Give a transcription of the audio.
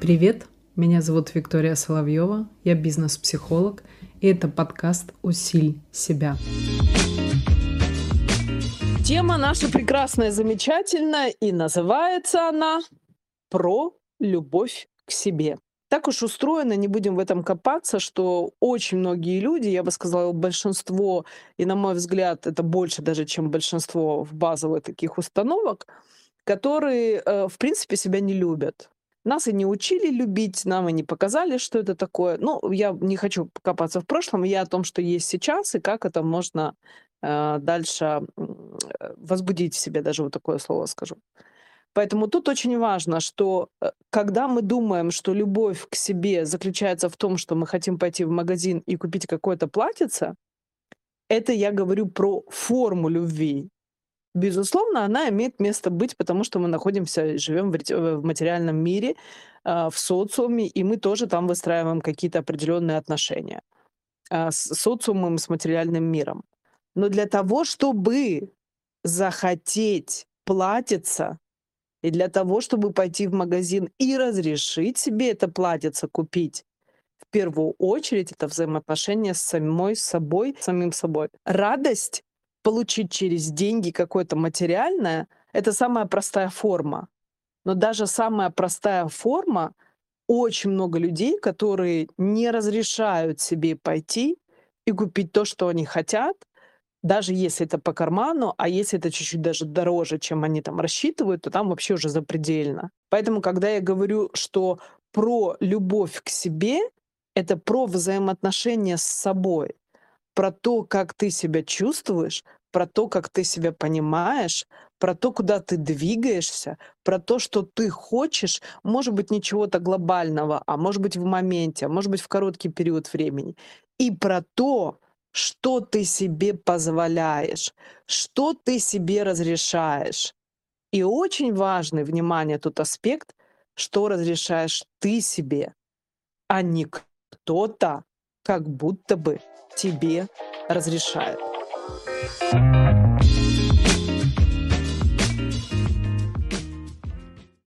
Привет, меня зовут Виктория Соловьева, я бизнес-психолог, и это подкаст «Усиль себя». Тема наша прекрасная, замечательная, и называется она «Про любовь к себе». Так уж устроено, не будем в этом копаться, что очень многие люди, я бы сказала, большинство, и на мой взгляд, это больше даже, чем большинство в базовых таких установок, которые, э, в принципе, себя не любят. Нас и не учили любить, нам и не показали, что это такое. Ну, я не хочу копаться в прошлом, я о том, что есть сейчас, и как это можно э, дальше э, возбудить в себе, даже вот такое слово скажу. Поэтому тут очень важно, что э, когда мы думаем, что любовь к себе заключается в том, что мы хотим пойти в магазин и купить какое-то платьице, это я говорю про форму любви. Безусловно, она имеет место быть, потому что мы находимся, живем в материальном мире, а, в социуме, и мы тоже там выстраиваем какие-то определенные отношения а, с социумом, с материальным миром. Но для того, чтобы захотеть платиться, и для того, чтобы пойти в магазин и разрешить себе это платьице купить, в первую очередь это взаимоотношения с самой собой, самим собой. Радость получить через деньги какое-то материальное — это самая простая форма. Но даже самая простая форма очень много людей, которые не разрешают себе пойти и купить то, что они хотят, даже если это по карману, а если это чуть-чуть даже дороже, чем они там рассчитывают, то там вообще уже запредельно. Поэтому, когда я говорю, что про любовь к себе, это про взаимоотношения с собой, про то, как ты себя чувствуешь, про то, как ты себя понимаешь, про то, куда ты двигаешься, про то, что ты хочешь, может быть, не чего-то глобального, а может быть, в моменте, а может быть, в короткий период времени. И про то, что ты себе позволяешь, что ты себе разрешаешь. И очень важный, внимание, тут аспект, что разрешаешь ты себе, а не кто-то как будто бы тебе разрешает. thank you